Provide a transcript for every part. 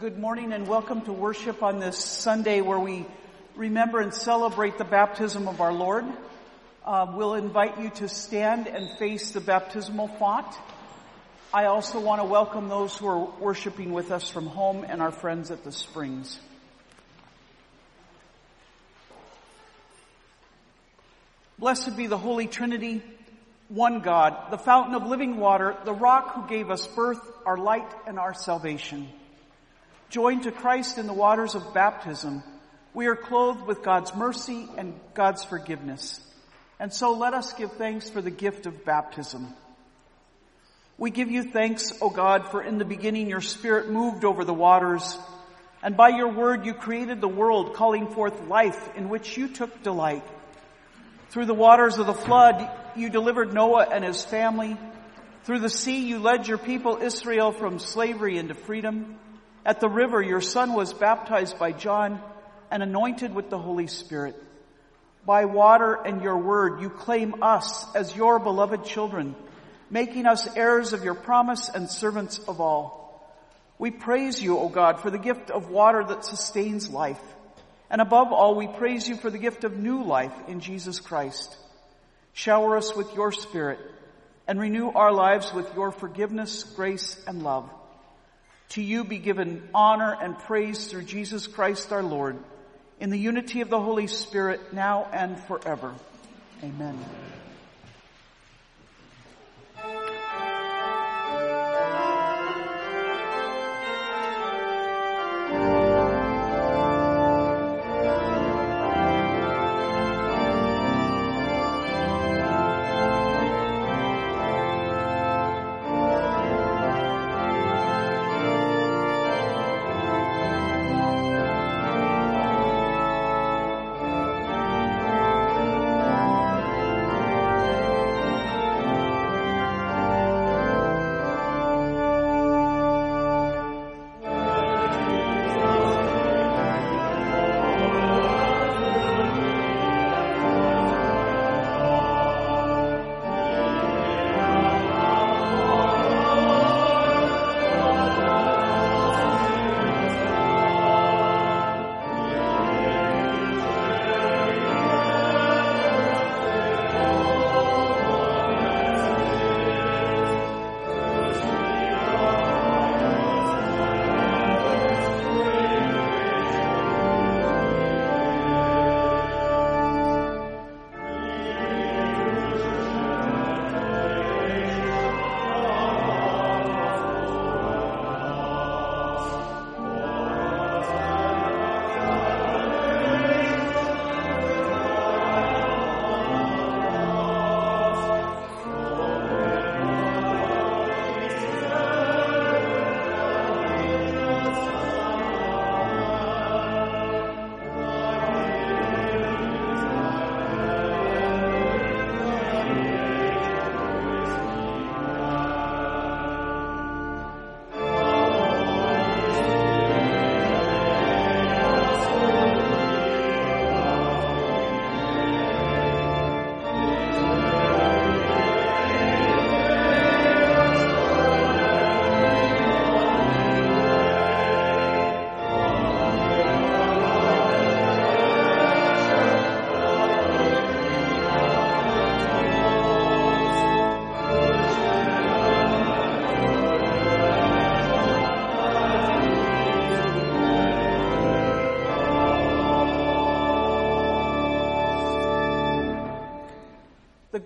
Good morning and welcome to worship on this Sunday where we remember and celebrate the baptism of our Lord. Uh, we'll invite you to stand and face the baptismal font. I also want to welcome those who are worshiping with us from home and our friends at the Springs. Blessed be the Holy Trinity, one God, the fountain of living water, the rock who gave us birth, our light, and our salvation. Joined to Christ in the waters of baptism, we are clothed with God's mercy and God's forgiveness. And so let us give thanks for the gift of baptism. We give you thanks, O God, for in the beginning your spirit moved over the waters, and by your word you created the world, calling forth life in which you took delight. Through the waters of the flood, you delivered Noah and his family. Through the sea, you led your people Israel from slavery into freedom. At the river, your son was baptized by John and anointed with the Holy Spirit. By water and your word, you claim us as your beloved children, making us heirs of your promise and servants of all. We praise you, O God, for the gift of water that sustains life. And above all, we praise you for the gift of new life in Jesus Christ. Shower us with your spirit and renew our lives with your forgiveness, grace, and love. To you be given honor and praise through Jesus Christ our Lord, in the unity of the Holy Spirit, now and forever. Amen. The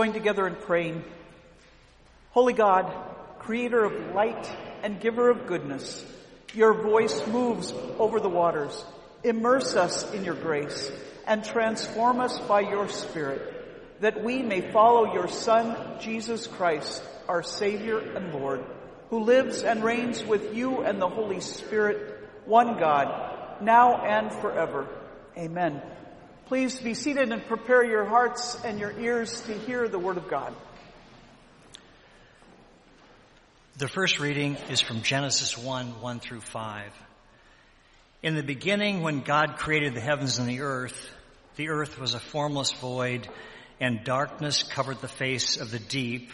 Join together in praying. Holy God, creator of light and giver of goodness, your voice moves over the waters. Immerse us in your grace and transform us by your Spirit, that we may follow your Son, Jesus Christ, our Savior and Lord, who lives and reigns with you and the Holy Spirit, one God, now and forever. Amen. Please be seated and prepare your hearts and your ears to hear the Word of God. The first reading is from Genesis 1, 1 through 5. In the beginning, when God created the heavens and the earth, the earth was a formless void and darkness covered the face of the deep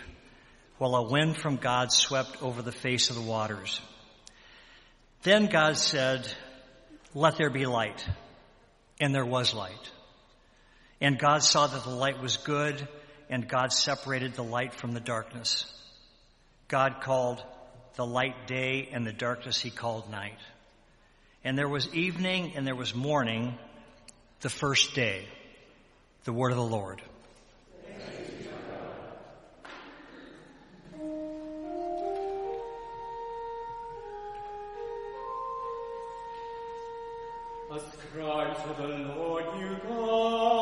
while a wind from God swept over the face of the waters. Then God said, let there be light. And there was light. And God saw that the light was good, and God separated the light from the darkness. God called the light day, and the darkness he called night. And there was evening and there was morning the first day. The word of the Lord. Ascribe to the Lord, you gods.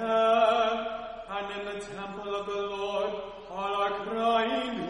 And in the temple of the Lord all are crying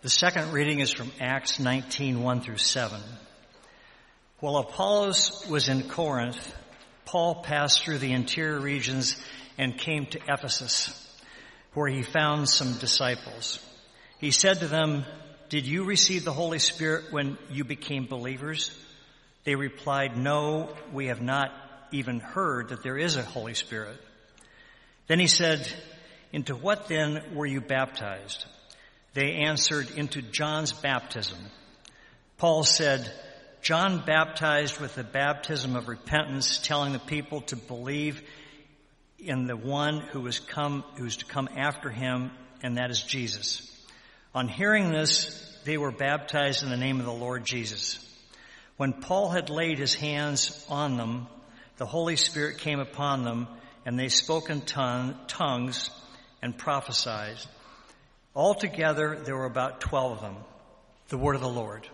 The second reading is from Acts 19, 1 through 7. While Apollos was in Corinth, Paul passed through the interior regions and came to Ephesus, where he found some disciples. He said to them, Did you receive the Holy Spirit when you became believers? They replied, No, we have not even heard that there is a Holy Spirit. Then he said, Into what then were you baptized? They answered, Into John's baptism. Paul said, John baptized with the baptism of repentance, telling the people to believe in the one who was come, who's to come after him, and that is Jesus. On hearing this, they were baptized in the name of the Lord Jesus. When Paul had laid his hands on them, the Holy Spirit came upon them, and they spoke in tongues and prophesied. Altogether, there were about 12 of them. The word of the Lord.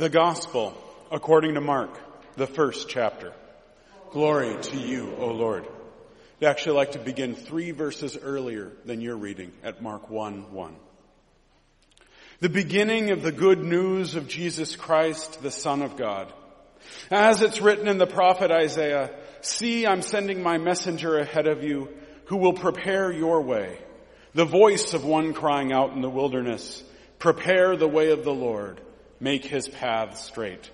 The Gospel according to Mark, the first chapter. Glory to you, O Lord. I'd actually like to begin three verses earlier than you're reading at Mark 1 1. The beginning of the good news of Jesus Christ, the Son of God. As it's written in the prophet Isaiah, see, I'm sending my messenger ahead of you who will prepare your way. The voice of one crying out in the wilderness, prepare the way of the Lord make his path straight.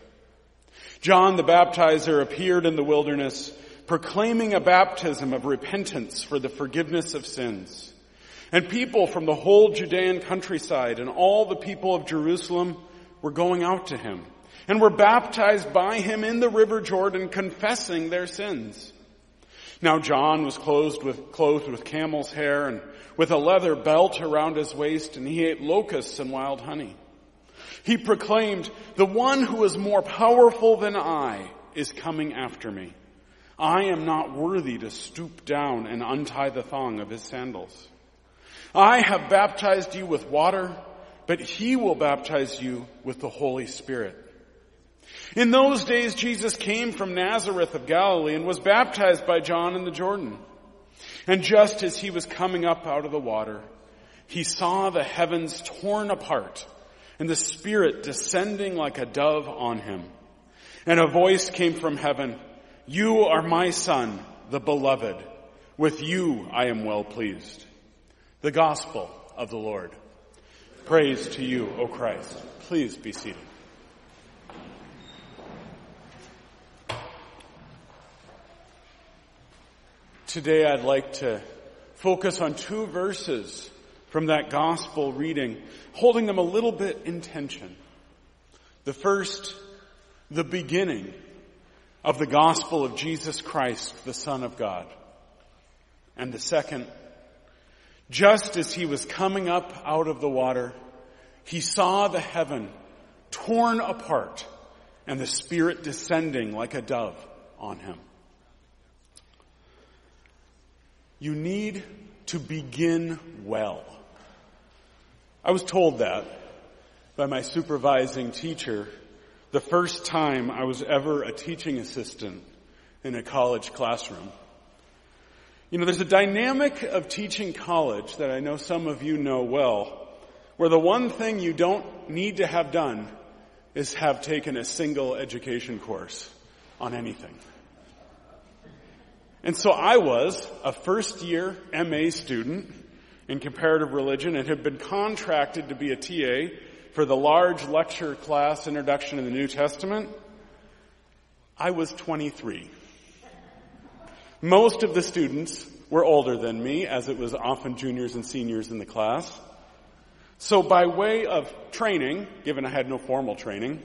John the baptizer appeared in the wilderness proclaiming a baptism of repentance for the forgiveness of sins. And people from the whole Judean countryside and all the people of Jerusalem were going out to him and were baptized by him in the river Jordan confessing their sins. Now John was clothed with, clothed with camel's hair and with a leather belt around his waist and he ate locusts and wild honey. He proclaimed, the one who is more powerful than I is coming after me. I am not worthy to stoop down and untie the thong of his sandals. I have baptized you with water, but he will baptize you with the Holy Spirit. In those days, Jesus came from Nazareth of Galilee and was baptized by John in the Jordan. And just as he was coming up out of the water, he saw the heavens torn apart and the Spirit descending like a dove on him. And a voice came from heaven, You are my Son, the beloved. With you I am well pleased. The Gospel of the Lord. Praise to you, O Christ. Please be seated. Today I'd like to focus on two verses from that gospel reading, holding them a little bit in tension. The first, the beginning of the gospel of Jesus Christ, the Son of God. And the second, just as he was coming up out of the water, he saw the heaven torn apart and the Spirit descending like a dove on him. You need to begin well. I was told that by my supervising teacher the first time I was ever a teaching assistant in a college classroom. You know, there's a dynamic of teaching college that I know some of you know well, where the one thing you don't need to have done is have taken a single education course on anything. And so I was a first year MA student in comparative religion and had been contracted to be a TA for the large lecture class introduction in the New Testament. I was 23. Most of the students were older than me, as it was often juniors and seniors in the class. So by way of training, given I had no formal training,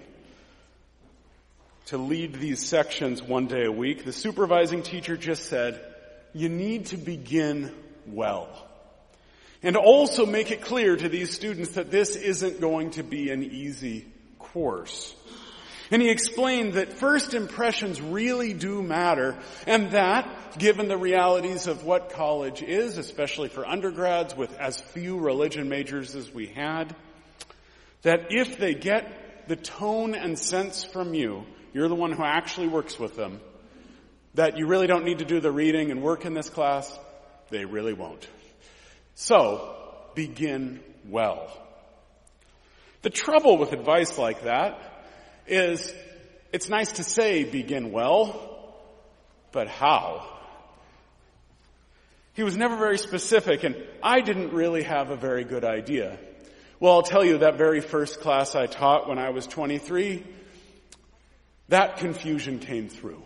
to lead these sections one day a week, the supervising teacher just said, you need to begin well. And also make it clear to these students that this isn't going to be an easy course. And he explained that first impressions really do matter and that, given the realities of what college is, especially for undergrads with as few religion majors as we had, that if they get the tone and sense from you, you're the one who actually works with them, that you really don't need to do the reading and work in this class, they really won't. So, begin well. The trouble with advice like that is it's nice to say begin well, but how? He was never very specific and I didn't really have a very good idea. Well, I'll tell you that very first class I taught when I was 23, that confusion came through.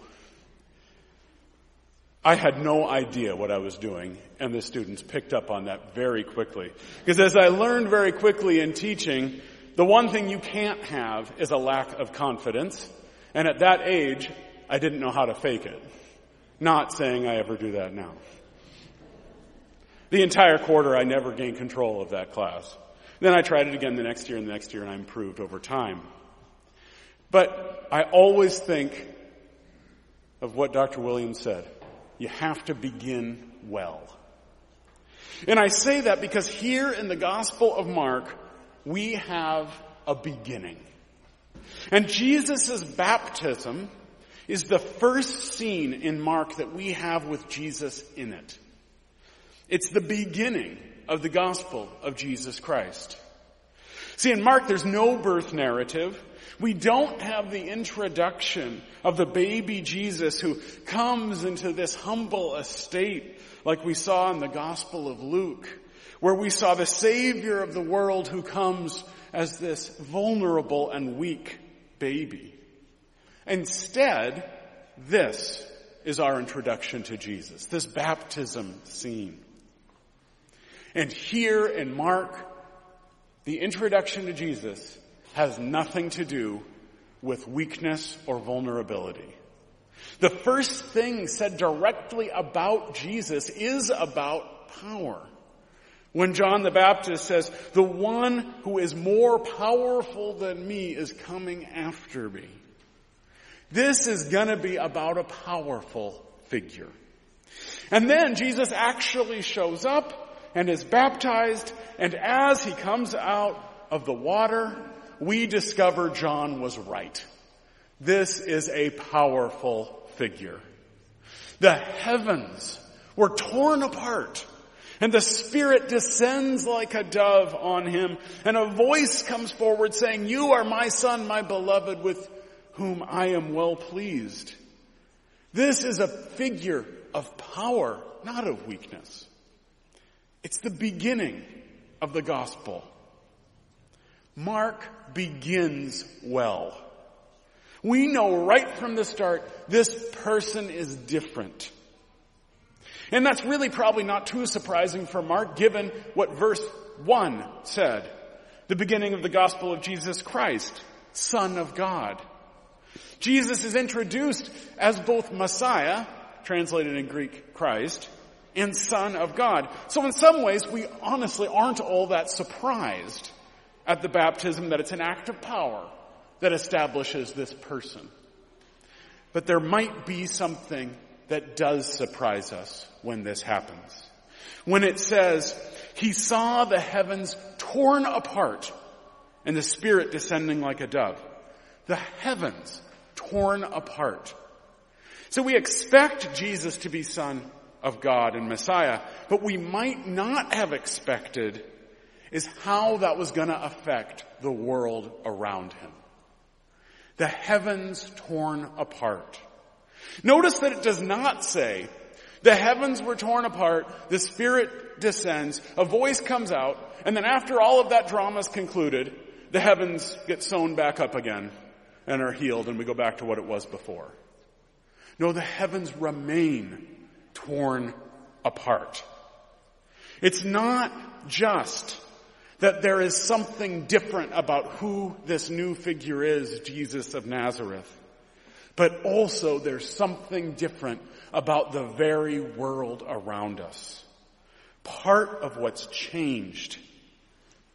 I had no idea what I was doing, and the students picked up on that very quickly. Because as I learned very quickly in teaching, the one thing you can't have is a lack of confidence. And at that age, I didn't know how to fake it. Not saying I ever do that now. The entire quarter, I never gained control of that class. Then I tried it again the next year and the next year, and I improved over time. But I always think of what Dr. Williams said. You have to begin well. And I say that because here in the Gospel of Mark, we have a beginning. And Jesus' baptism is the first scene in Mark that we have with Jesus in it. It's the beginning of the gospel of Jesus Christ. See, in Mark, there's no birth narrative. We don't have the introduction of the baby Jesus who comes into this humble estate like we saw in the Gospel of Luke, where we saw the Savior of the world who comes as this vulnerable and weak baby. Instead, this is our introduction to Jesus, this baptism scene. And here in Mark, the introduction to Jesus has nothing to do with weakness or vulnerability. The first thing said directly about Jesus is about power. When John the Baptist says, the one who is more powerful than me is coming after me. This is gonna be about a powerful figure. And then Jesus actually shows up and is baptized, and as he comes out of the water, we discover John was right. This is a powerful figure. The heavens were torn apart and the Spirit descends like a dove on him and a voice comes forward saying, you are my son, my beloved with whom I am well pleased. This is a figure of power, not of weakness. It's the beginning of the gospel. Mark begins well. We know right from the start, this person is different. And that's really probably not too surprising for Mark given what verse 1 said. The beginning of the gospel of Jesus Christ, Son of God. Jesus is introduced as both Messiah, translated in Greek Christ, and Son of God. So in some ways, we honestly aren't all that surprised at the baptism that it's an act of power that establishes this person. But there might be something that does surprise us when this happens. When it says, he saw the heavens torn apart and the Spirit descending like a dove. The heavens torn apart. So we expect Jesus to be Son of God and Messiah, but we might not have expected is how that was going to affect the world around him. The heavens torn apart. Notice that it does not say, the heavens were torn apart, the Spirit descends, a voice comes out, and then after all of that drama is concluded, the heavens get sewn back up again and are healed and we go back to what it was before. No, the heavens remain torn apart. It's not just that there is something different about who this new figure is, Jesus of Nazareth. But also there's something different about the very world around us. Part of what's changed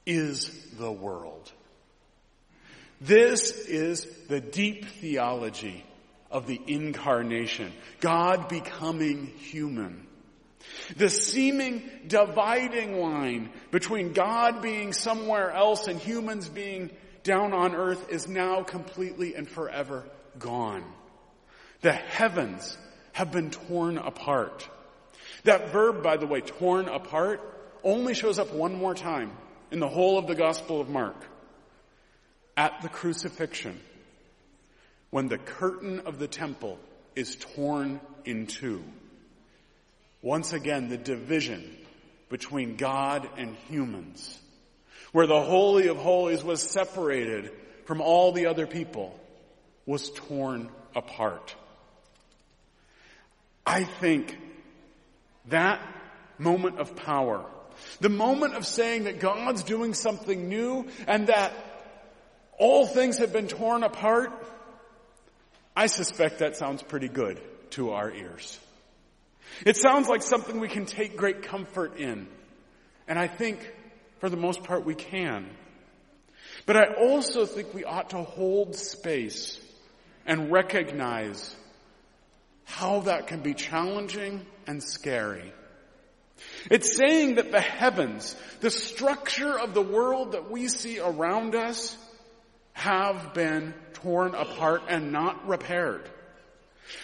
is the world. This is the deep theology of the incarnation. God becoming human. The seeming dividing line between God being somewhere else and humans being down on earth is now completely and forever gone. The heavens have been torn apart. That verb, by the way, torn apart, only shows up one more time in the whole of the Gospel of Mark. At the crucifixion, when the curtain of the temple is torn in two. Once again, the division between God and humans, where the Holy of Holies was separated from all the other people, was torn apart. I think that moment of power, the moment of saying that God's doing something new and that all things have been torn apart, I suspect that sounds pretty good to our ears. It sounds like something we can take great comfort in. And I think for the most part we can. But I also think we ought to hold space and recognize how that can be challenging and scary. It's saying that the heavens, the structure of the world that we see around us, have been torn apart and not repaired.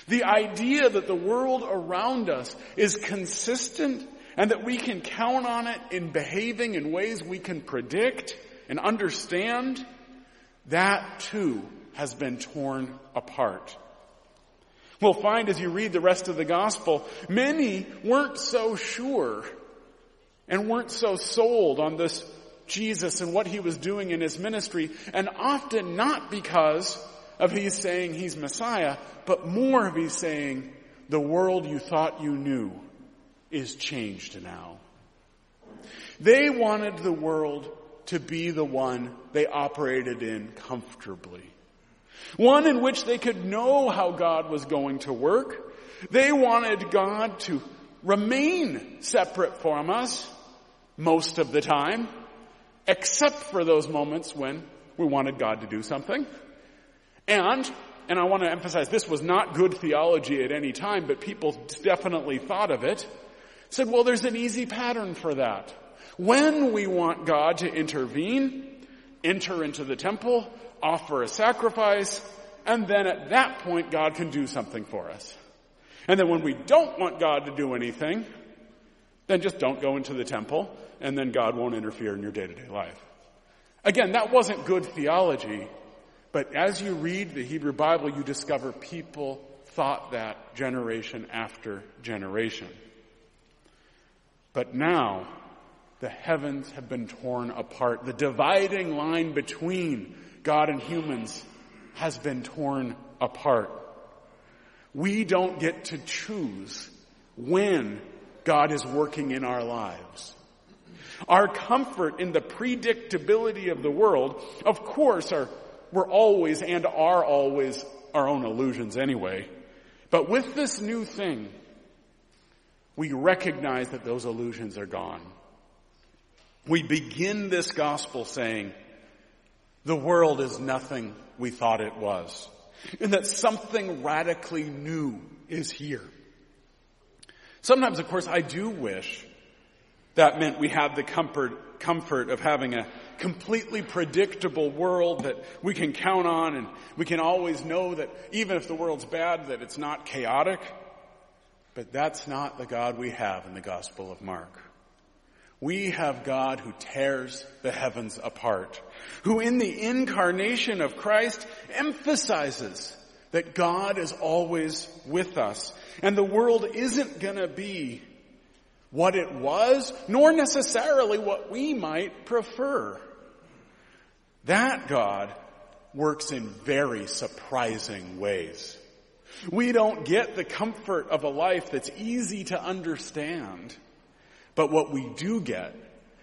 The idea that the world around us is consistent and that we can count on it in behaving in ways we can predict and understand, that too has been torn apart. We'll find as you read the rest of the gospel, many weren't so sure and weren't so sold on this Jesus and what he was doing in his ministry, and often not because of he's saying he's Messiah, but more of he's saying the world you thought you knew is changed now. They wanted the world to be the one they operated in comfortably. One in which they could know how God was going to work. They wanted God to remain separate from us most of the time, except for those moments when we wanted God to do something. And, and I want to emphasize this was not good theology at any time, but people definitely thought of it, said, well, there's an easy pattern for that. When we want God to intervene, enter into the temple, offer a sacrifice, and then at that point God can do something for us. And then when we don't want God to do anything, then just don't go into the temple, and then God won't interfere in your day-to-day life. Again, that wasn't good theology, but as you read the Hebrew Bible, you discover people thought that generation after generation. But now, the heavens have been torn apart. The dividing line between God and humans has been torn apart. We don't get to choose when God is working in our lives. Our comfort in the predictability of the world, of course, are, we're always and are always our own illusions anyway. But with this new thing, we recognize that those illusions are gone. We begin this gospel saying, the world is nothing we thought it was. And that something radically new is here. Sometimes, of course, I do wish that meant we had the comfort, comfort of having a completely predictable world that we can count on and we can always know that even if the world's bad, that it's not chaotic. But that's not the God we have in the Gospel of Mark. We have God who tears the heavens apart, who in the incarnation of Christ emphasizes that God is always with us and the world isn't gonna be what it was, nor necessarily what we might prefer. That God works in very surprising ways. We don't get the comfort of a life that's easy to understand, but what we do get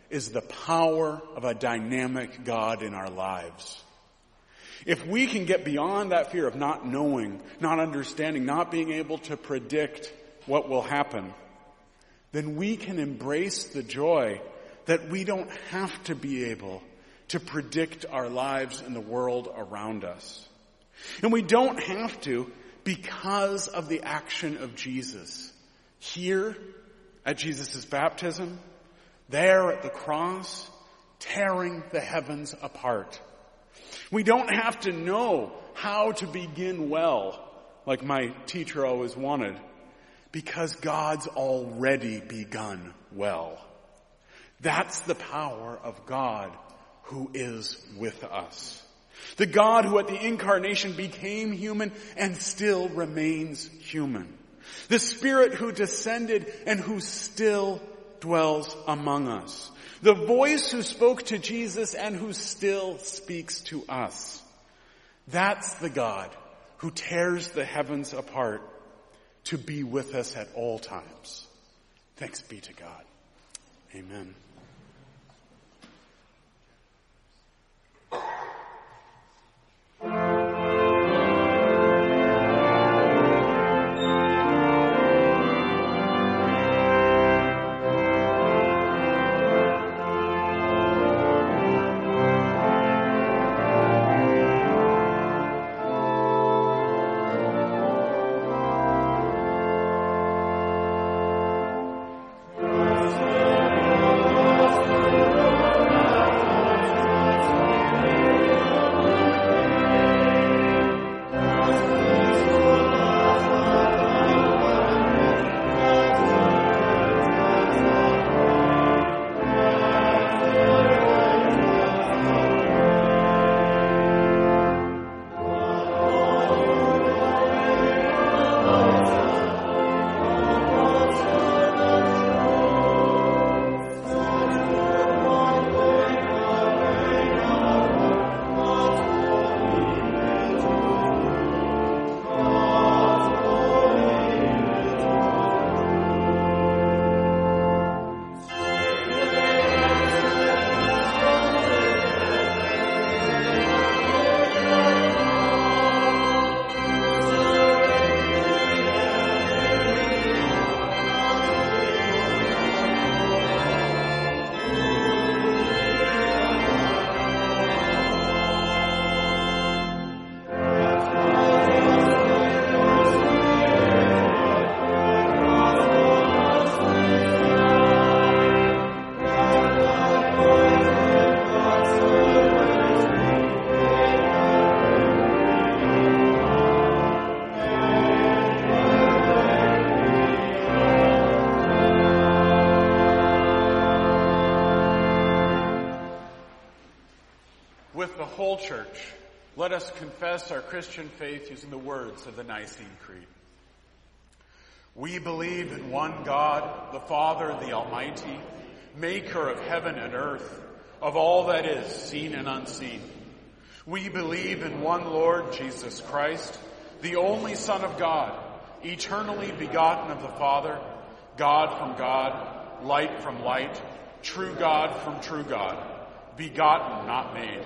is the power of a dynamic God in our lives. If we can get beyond that fear of not knowing, not understanding, not being able to predict what will happen, then we can embrace the joy that we don't have to be able to predict our lives and the world around us. And we don't have to because of the action of Jesus. Here at Jesus' baptism, there at the cross, tearing the heavens apart. We don't have to know how to begin well, like my teacher always wanted, because God's already begun well. That's the power of God who is with us. The God who at the incarnation became human and still remains human. The Spirit who descended and who still dwells among us the voice who spoke to Jesus and who still speaks to us. That's the God who tears the heavens apart to be with us at all times. Thanks be to God. Amen. Whole church, let us confess our Christian faith using the words of the Nicene Creed. We believe in one God, the Father, the Almighty, maker of heaven and earth, of all that is seen and unseen. We believe in one Lord Jesus Christ, the only Son of God, eternally begotten of the Father, God from God, light from light, true God from true God, begotten, not made,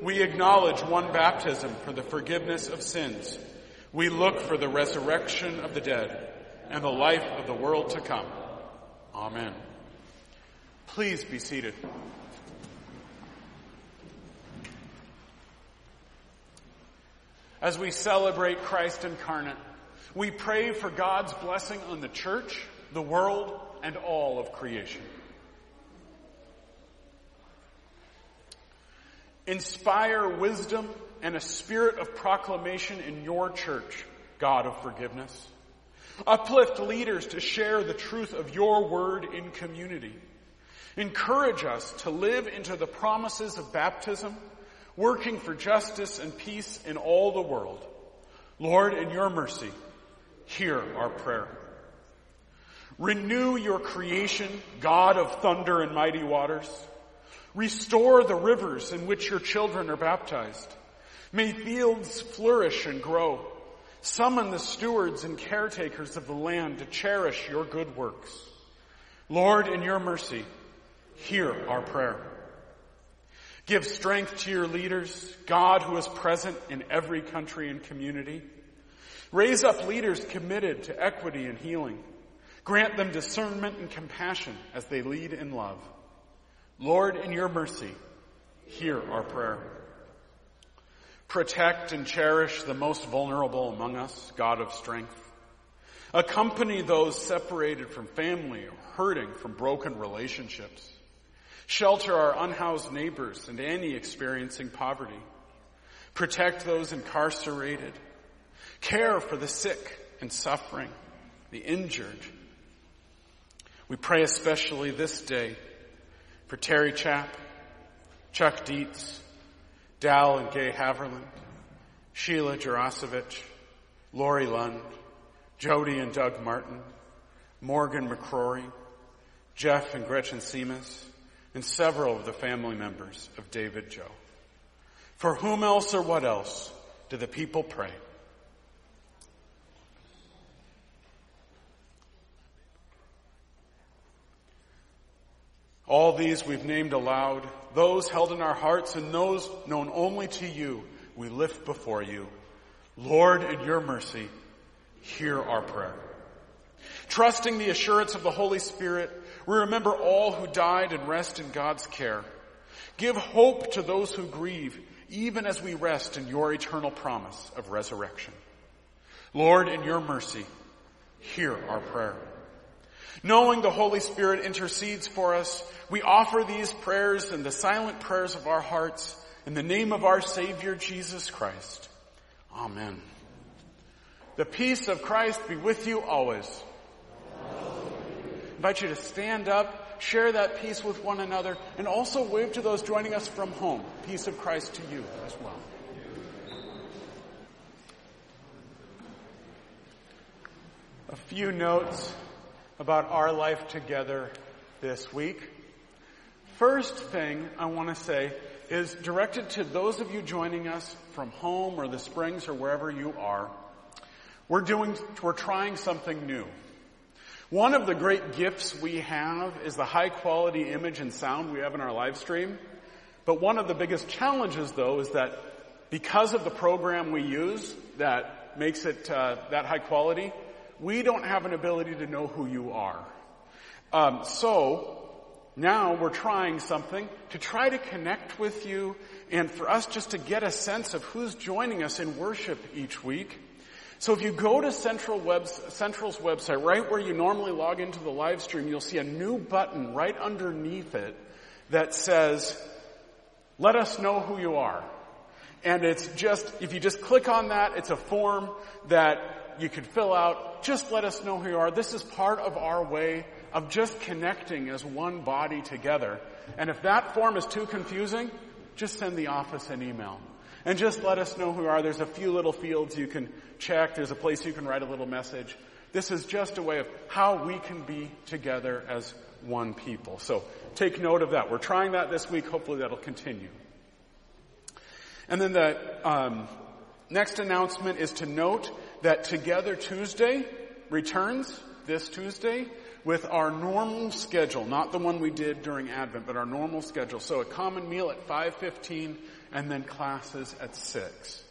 We acknowledge one baptism for the forgiveness of sins. We look for the resurrection of the dead and the life of the world to come. Amen. Please be seated. As we celebrate Christ incarnate, we pray for God's blessing on the church, the world, and all of creation. Inspire wisdom and a spirit of proclamation in your church, God of forgiveness. Uplift leaders to share the truth of your word in community. Encourage us to live into the promises of baptism, working for justice and peace in all the world. Lord, in your mercy, hear our prayer. Renew your creation, God of thunder and mighty waters. Restore the rivers in which your children are baptized. May fields flourish and grow. Summon the stewards and caretakers of the land to cherish your good works. Lord, in your mercy, hear our prayer. Give strength to your leaders, God who is present in every country and community. Raise up leaders committed to equity and healing. Grant them discernment and compassion as they lead in love. Lord, in your mercy, hear our prayer. Protect and cherish the most vulnerable among us, God of strength. Accompany those separated from family or hurting from broken relationships. Shelter our unhoused neighbors and any experiencing poverty. Protect those incarcerated. Care for the sick and suffering, the injured. We pray especially this day for Terry Chapp, Chuck Dietz, Dal and Gay Haverland, Sheila Jarosevich, Lori Lund, Jody and Doug Martin, Morgan McCrory, Jeff and Gretchen Seamus, and several of the family members of David Joe. For whom else or what else do the people pray? All these we've named aloud, those held in our hearts and those known only to you, we lift before you. Lord, in your mercy, hear our prayer. Trusting the assurance of the Holy Spirit, we remember all who died and rest in God's care. Give hope to those who grieve, even as we rest in your eternal promise of resurrection. Lord, in your mercy, hear our prayer. Knowing the Holy Spirit intercedes for us, we offer these prayers and the silent prayers of our hearts in the name of our Savior Jesus Christ. Amen. The peace of Christ be with you always. I invite you to stand up, share that peace with one another, and also wave to those joining us from home. Peace of Christ to you as well. A few notes about our life together this week. First thing I want to say is directed to those of you joining us from home or the Springs or wherever you are. We're doing, we're trying something new. One of the great gifts we have is the high quality image and sound we have in our live stream. But one of the biggest challenges though is that because of the program we use that makes it uh, that high quality, we don't have an ability to know who you are. Um, so now we're trying something to try to connect with you and for us just to get a sense of who's joining us in worship each week. So if you go to Central Web's, Central's website, right where you normally log into the live stream, you'll see a new button right underneath it that says, let us know who you are. And it's just, if you just click on that, it's a form that you can fill out. Just let us know who you are. This is part of our way of just connecting as one body together. And if that form is too confusing, just send the office an email. And just let us know who you are. There's a few little fields you can check. There's a place you can write a little message. This is just a way of how we can be together as one people. So take note of that. We're trying that this week. Hopefully that'll continue. And then the um, next announcement is to note that Together Tuesday returns this Tuesday with our normal schedule, not the one we did during Advent, but our normal schedule. So a common meal at 5.15 and then classes at 6.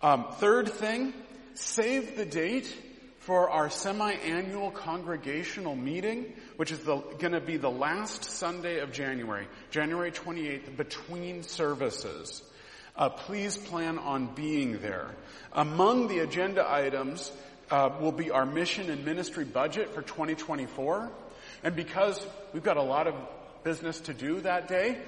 Um, third thing, save the date for our semi-annual congregational meeting, which is going to be the last Sunday of January, January 28th, between services. Uh, please plan on being there. Among the agenda items uh, will be our mission and ministry budget for 2024. And because we've got a lot of business to do that day,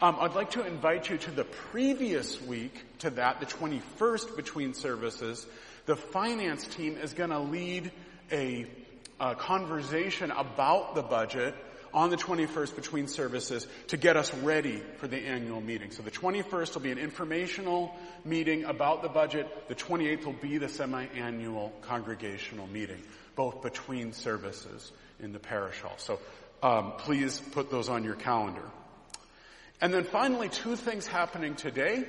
um, I'd like to invite you to the previous week to that, the 21st between services. The finance team is going to lead a, a conversation about the budget on the 21st between services to get us ready for the annual meeting. So the 21st will be an informational meeting about the budget. The 28th will be the semi-annual congregational meeting, both between services in the parish hall. So um, please put those on your calendar. And then finally, two things happening today,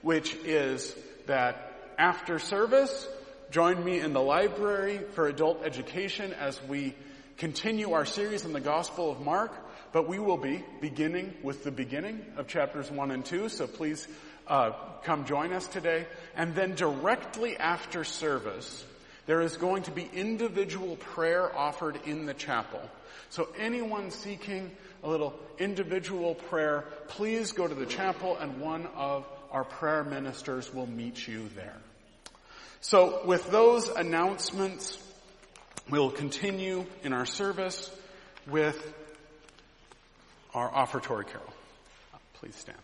which is that after service, join me in the library for adult education as we continue our series in the Gospel of Mark, but we will be beginning with the beginning of chapters 1 and 2, so please uh, come join us today. And then directly after service, there is going to be individual prayer offered in the chapel. So anyone seeking a little individual prayer, please go to the chapel and one of our prayer ministers will meet you there. So with those announcements, we'll continue in our service with our offertory carol. Please stand.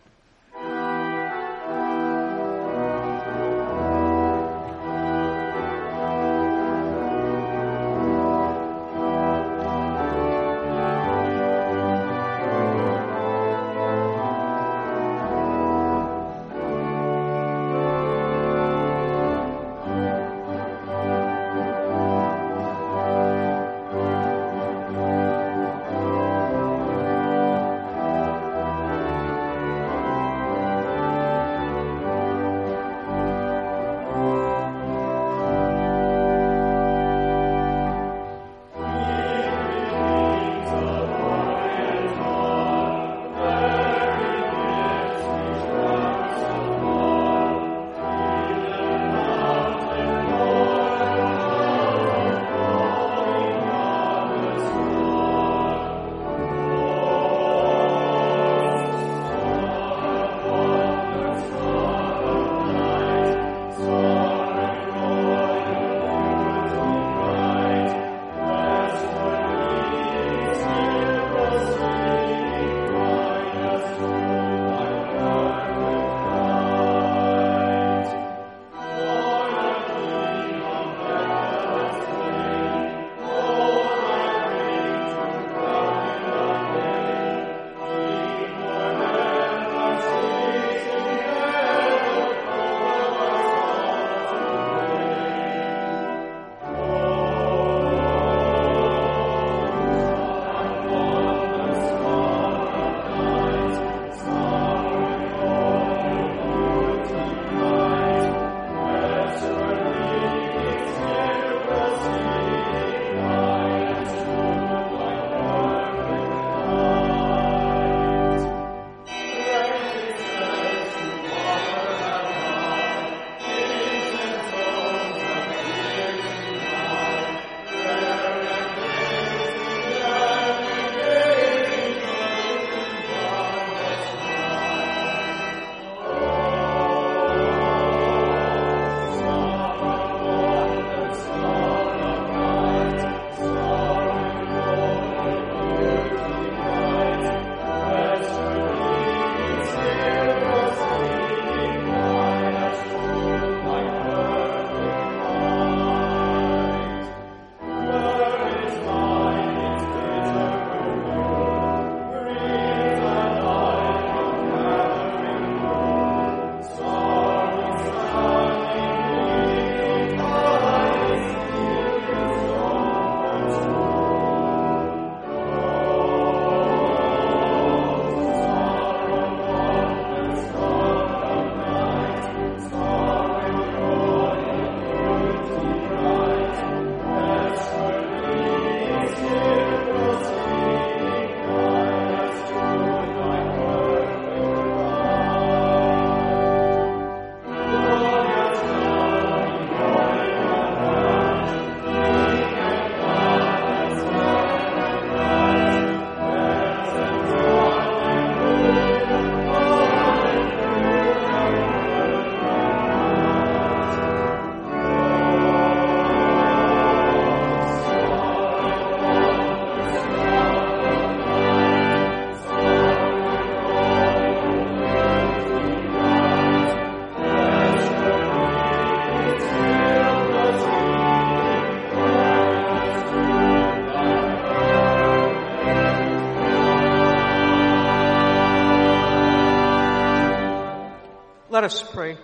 Let us pray.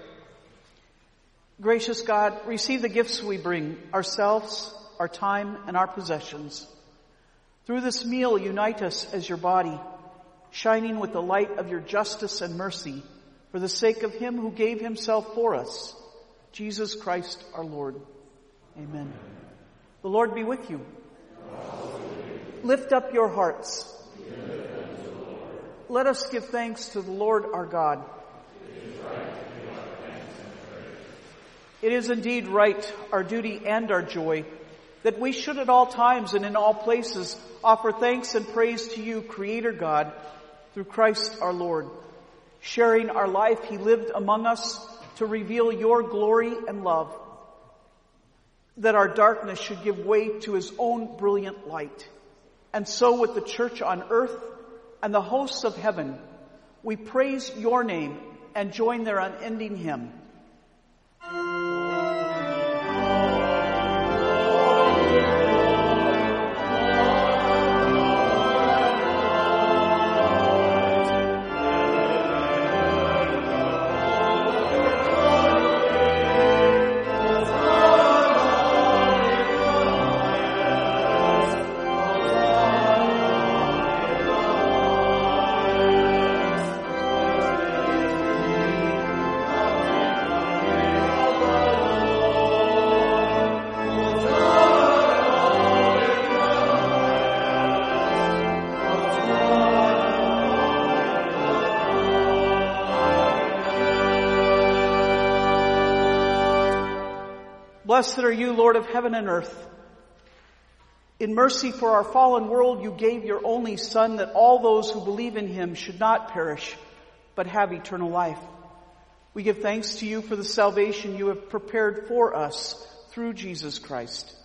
Gracious God, receive the gifts we bring, ourselves, our time, and our possessions. Through this meal, unite us as your body, shining with the light of your justice and mercy, for the sake of him who gave himself for us, Jesus Christ our Lord. Amen. The Lord be with you. Lift up your hearts. Let us give thanks to the Lord our God. It is indeed right, our duty and our joy, that we should at all times and in all places offer thanks and praise to you, Creator God, through Christ our Lord. Sharing our life, He lived among us to reveal your glory and love, that our darkness should give way to His own brilliant light. And so with the church on earth and the hosts of heaven, we praise your name and join their unending hymn. Blessed are you, Lord of heaven and earth. In mercy for our fallen world, you gave your only Son that all those who believe in him should not perish, but have eternal life. We give thanks to you for the salvation you have prepared for us through Jesus Christ.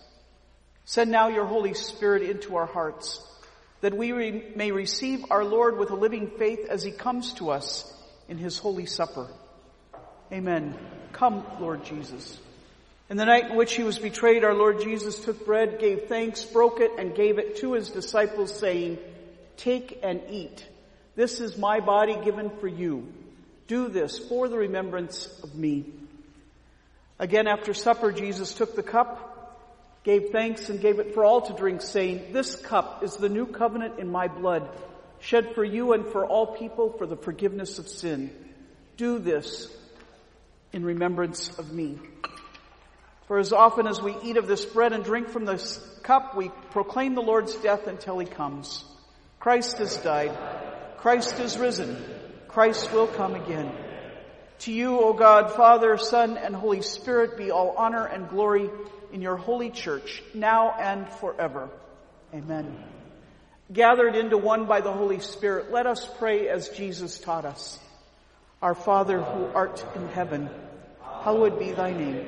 Send now your Holy Spirit into our hearts, that we re- may receive our Lord with a living faith as he comes to us in his holy supper. Amen. Come, Lord Jesus. In the night in which he was betrayed, our Lord Jesus took bread, gave thanks, broke it, and gave it to his disciples saying, take and eat. This is my body given for you. Do this for the remembrance of me. Again, after supper, Jesus took the cup, gave thanks, and gave it for all to drink, saying, This cup is the new covenant in my blood, shed for you and for all people for the forgiveness of sin. Do this in remembrance of me. For as often as we eat of this bread and drink from this cup, we proclaim the Lord's death until he comes. Christ has died. Christ is risen. Christ will come again. To you, O God, Father, Son, and Holy Spirit, be all honor and glory in your holy church, now and forever. Amen. Gathered into one by the Holy Spirit, let us pray as Jesus taught us. Our Father who art in heaven, hallowed be thy name.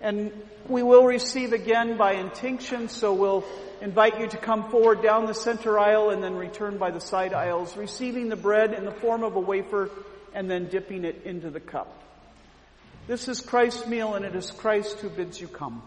and we will receive again by intinction, so we'll invite you to come forward down the center aisle and then return by the side aisles, receiving the bread in the form of a wafer and then dipping it into the cup. This is Christ's meal and it is Christ who bids you come.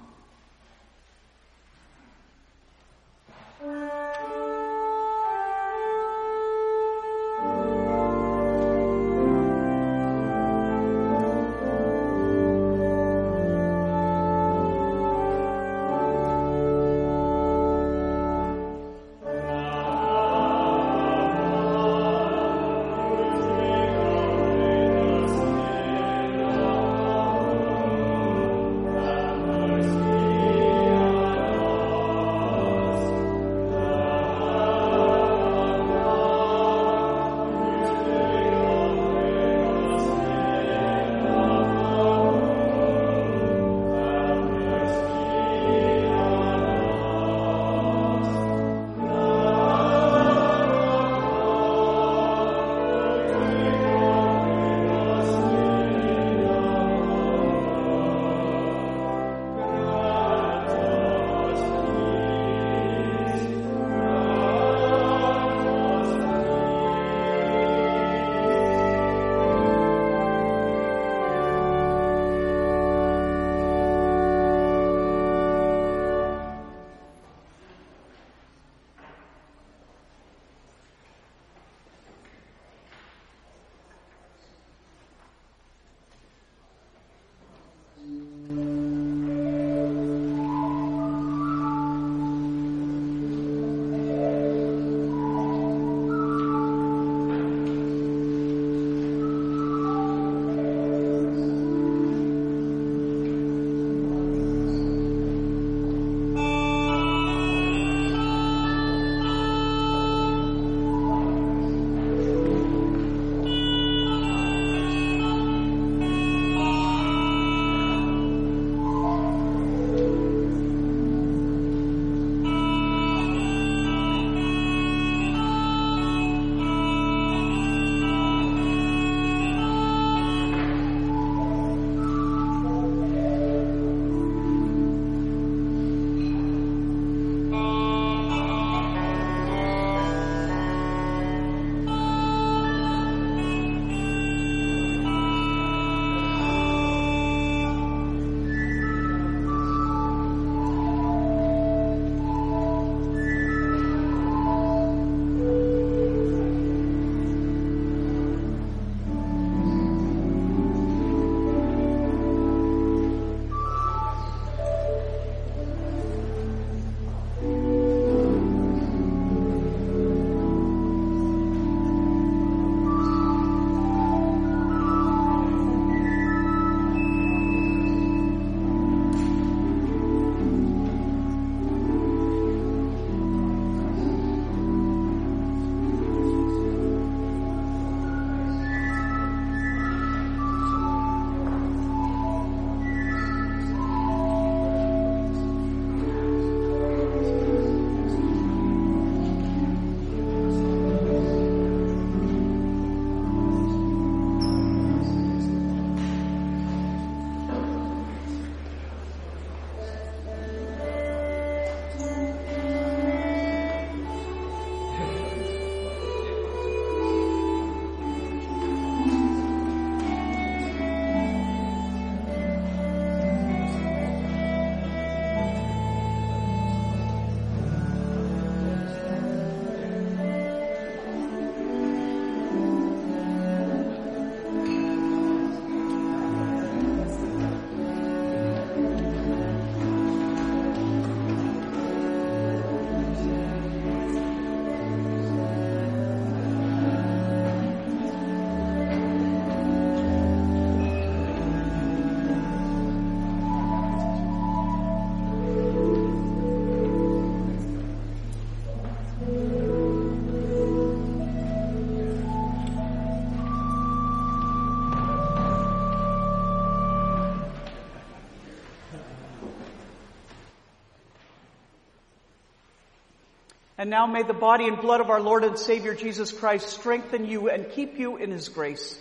And now may the body and blood of our Lord and Savior Jesus Christ strengthen you and keep you in his grace.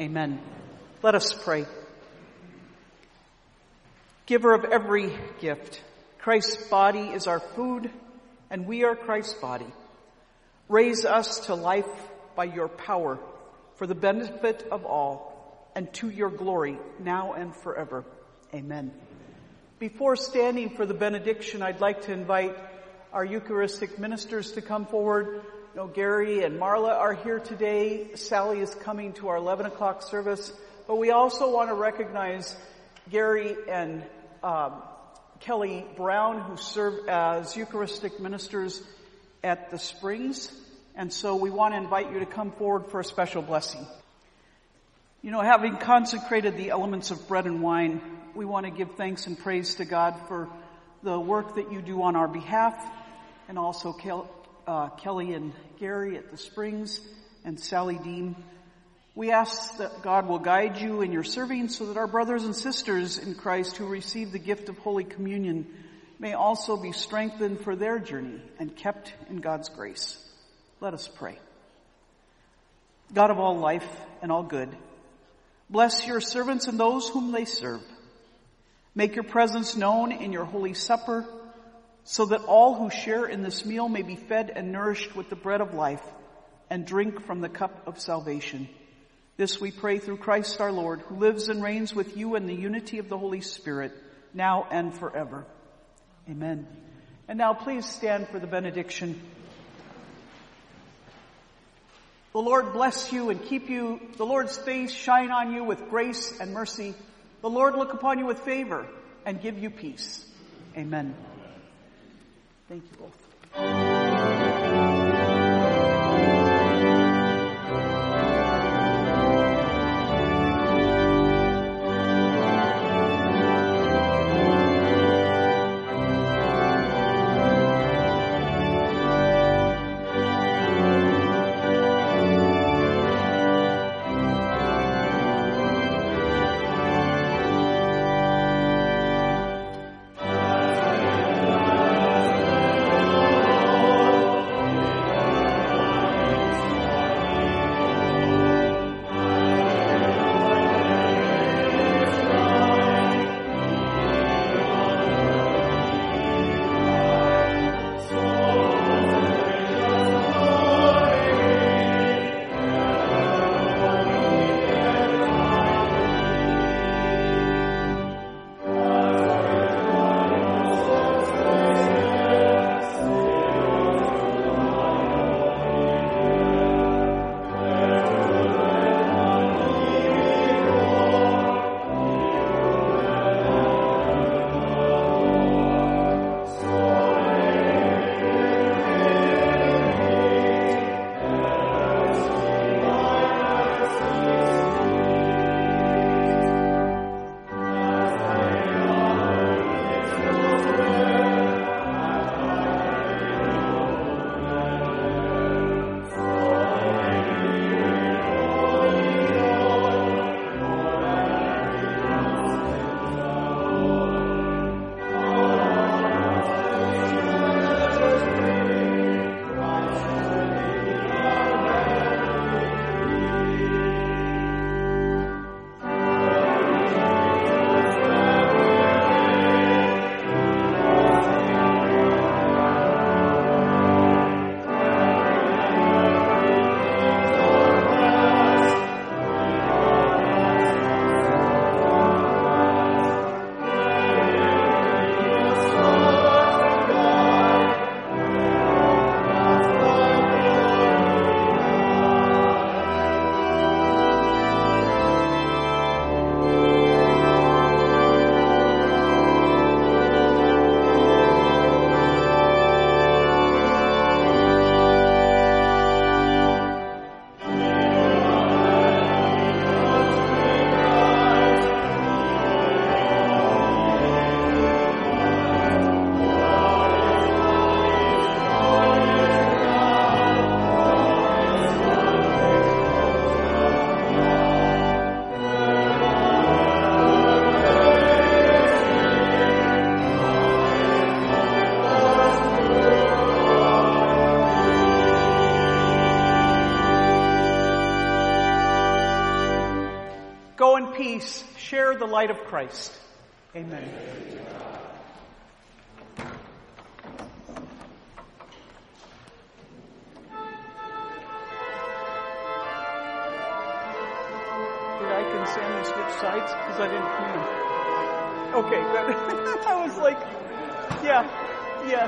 Amen. Let us pray. Giver of every gift, Christ's body is our food and we are Christ's body. Raise us to life by your power for the benefit of all and to your glory now and forever. Amen. Before standing for the benediction, I'd like to invite our Eucharistic ministers to come forward. You know, Gary and Marla are here today. Sally is coming to our 11 o'clock service. But we also want to recognize Gary and um, Kelly Brown, who serve as Eucharistic ministers at the Springs. And so we want to invite you to come forward for a special blessing. You know, having consecrated the elements of bread and wine, we want to give thanks and praise to God for the work that you do on our behalf, and also Kel, uh, Kelly and Gary at the Springs, and Sally Dean. We ask that God will guide you in your serving so that our brothers and sisters in Christ who receive the gift of Holy Communion may also be strengthened for their journey and kept in God's grace. Let us pray. God of all life and all good, bless your servants and those whom they serve. Make your presence known in your holy supper so that all who share in this meal may be fed and nourished with the bread of life and drink from the cup of salvation. This we pray through Christ our Lord, who lives and reigns with you in the unity of the Holy Spirit, now and forever. Amen. And now please stand for the benediction. The Lord bless you and keep you. The Lord's face shine on you with grace and mercy. The Lord look upon you with favor and give you peace. Amen. Thank you both. Christ. Amen. Did Ike and Sammy switch sides? Because I didn't them. Okay. I was like, yeah, yeah,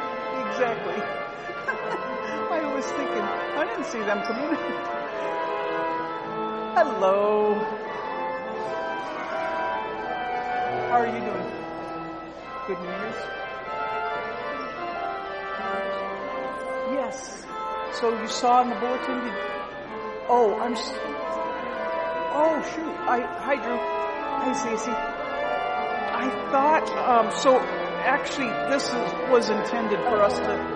exactly. I was thinking, I didn't see them coming. Hello. How are you doing? Good New Year's? Yes. So you saw in the bulletin? Did, oh, I'm. oh shoot! I hi Drew. Hi Cece. I thought um, so. Actually, this is, was intended for us to